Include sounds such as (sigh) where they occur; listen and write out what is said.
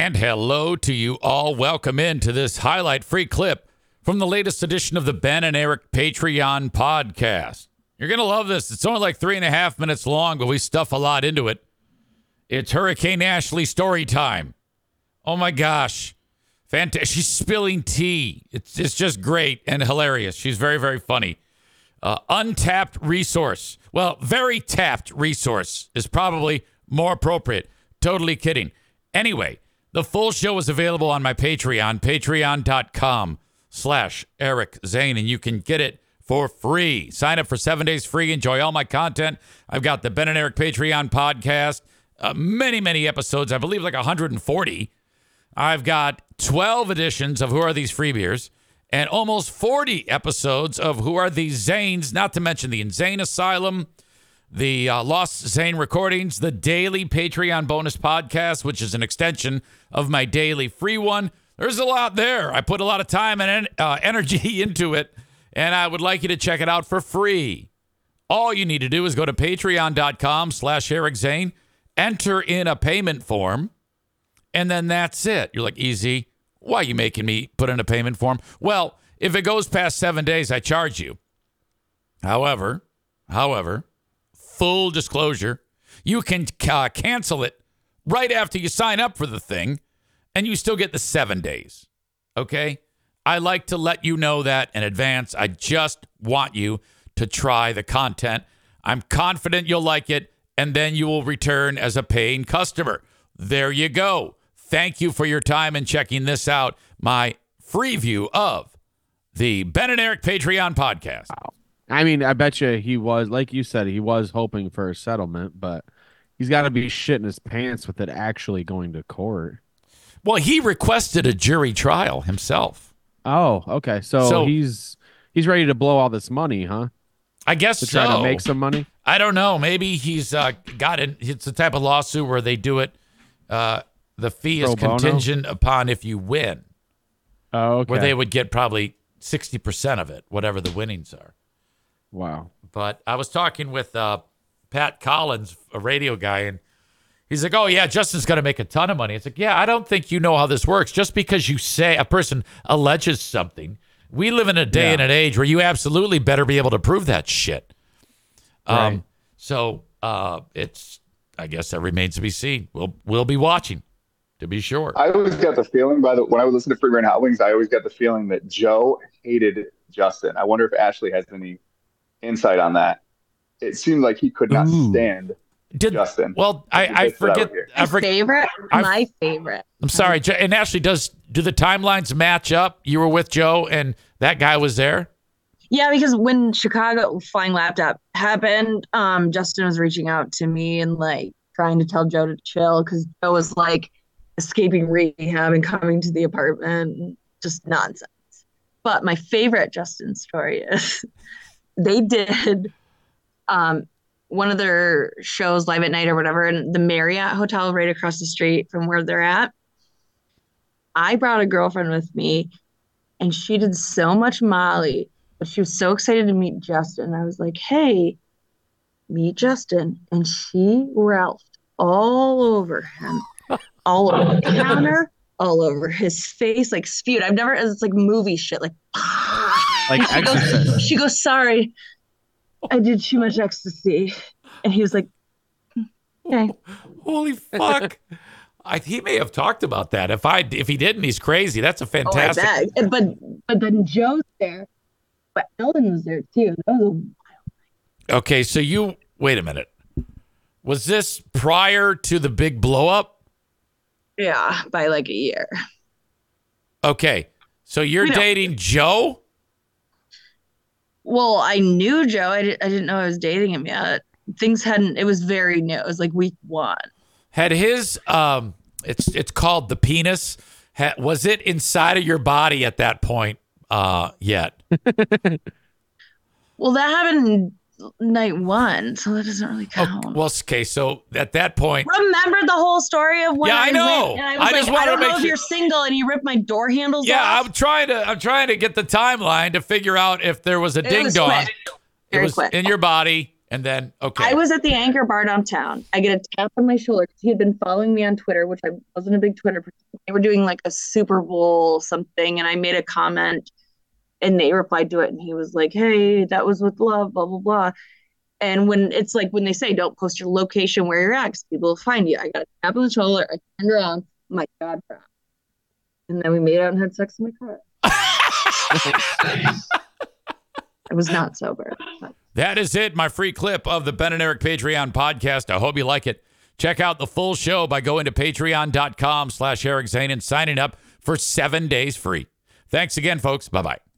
And hello to you all. Welcome in to this highlight free clip from the latest edition of the Ben and Eric Patreon podcast. You're going to love this. It's only like three and a half minutes long, but we stuff a lot into it. It's Hurricane Ashley story time. Oh my gosh. Fantastic. She's spilling tea. It's, it's just great and hilarious. She's very, very funny. Uh, untapped resource. Well, very tapped resource is probably more appropriate. Totally kidding. Anyway, the full show is available on my Patreon, patreon.com slash Eric Zane, and you can get it for free. Sign up for seven days free. Enjoy all my content. I've got the Ben and Eric Patreon podcast, uh, many, many episodes, I believe like 140. I've got 12 editions of Who Are These Free Beers and almost 40 episodes of Who Are These Zanes, not to mention the Insane Asylum, the uh, Lost Zane recordings, the daily Patreon bonus podcast, which is an extension of my daily free one. There's a lot there. I put a lot of time and uh, (laughs) energy into it, and I would like you to check it out for free. All you need to do is go to patreon.com slash Eric Zane, enter in a payment form, and then that's it. You're like, easy. Why are you making me put in a payment form? Well, if it goes past seven days, I charge you. However, however, full disclosure, you can uh, cancel it right after you sign up for the thing, and you still get the seven days. Okay? I like to let you know that in advance. I just want you to try the content. I'm confident you'll like it, and then you will return as a paying customer. There you go. Thank you for your time and checking this out. My free view of the Ben and Eric Patreon podcast. I mean, I bet you he was, like you said, he was hoping for a settlement, but he's got to be shitting his pants with it actually going to court. Well, he requested a jury trial himself. Oh, okay. So, So- he's he's ready to blow all this money, huh? I guess To try so. to make some money. I don't know. Maybe he's uh, got it. It's the type of lawsuit where they do it. Uh, the fee is bono? contingent upon if you win, Oh, okay. where they would get probably sixty percent of it, whatever the winnings are. Wow. But I was talking with uh, Pat Collins, a radio guy, and he's like, "Oh yeah, Justin's going to make a ton of money." It's like, "Yeah, I don't think you know how this works. Just because you say a person alleges something, we live in a day Yeah. and an age where you absolutely better be able to prove that shit." Um, Right. so uh, it's, I guess that remains to be seen. We'll we'll be watching, to be sure. I always got the feeling by the when I would listen to Free Beer and Hot Wings, I always got the feeling that Joe hated Justin. I wonder if Ashley has any insight on that. It seemed like he could not Ooh. stand Did Justin. well? I, I That's what I forget. I forget. favorite? I've- my favorite. I'm sorry, and Ashley, does do the timelines match up? You were with Joe, and that guy was there. Yeah, because when Chicago Flying Laptop happened, um, Justin was reaching out to me and like trying to tell Joe to chill because Joe was like escaping rehab and coming to the apartment, just nonsense. But my favorite Justin story is they did um one of their shows live at night or whatever in the Marriott Hotel right across the street from where they're at. I brought a girlfriend with me and she did so much Molly, but she was so excited to meet Justin. I was like, hey, meet Justin. And she ralphed all over him, all over the counter, all over his face, like spewed. I've never, it's like movie shit, like, Like she goes, she goes, sorry, I did too much ecstasy. And he was like, okay. Holy fuck! I, he may have talked about that. If I if he didn't, he's crazy. That's a Oh, I fantastic. bet. But but then Joe's there, but Ellen was there too. That was a okay, so you wait a minute. Was this prior to the big blow up? Yeah, by like a year. Okay, so you're dating Joe. Well, I knew Joe. I, di- I didn't know I was dating him yet. Things hadn't. It was very new. It was like week one. Had his um, it's it's called the penis. Ha, was it inside of your body at that point? Uh, yet. (laughs) Well, that happened night one, so that doesn't really Oh, count. well, okay. So at that point, Remember the whole story of when Yeah, I I, know. I I just like, wanted I to don't make know if sure- you're single, and you ripped my door handles yeah, off. I'm trying to I'm trying to get the timeline to figure out if there was a It ding was dong. It was quick. in your body, And then, okay. I was at the anchor bar downtown. I get a tap on my shoulder because he had been following me on Twitter, which I wasn't a big Twitter person. They were doing like a Super Bowl something, and I made a comment, and they replied to it, and he was like, "Hey, that was with love, blah blah blah." And when it's like when they say don't post your location where you're at, 'cause people will find you. I got a tap on the shoulder. I turned around. I'm God, crap. And then we made out and had sex in my car. (laughs) I was not sober. but- That is it, my free clip of the Ben and Eric Patreon podcast. I hope you like it. Check out the full show by going to patreon.com slash Eric Zane and signing up for seven days free. Thanks again, folks. Bye-bye.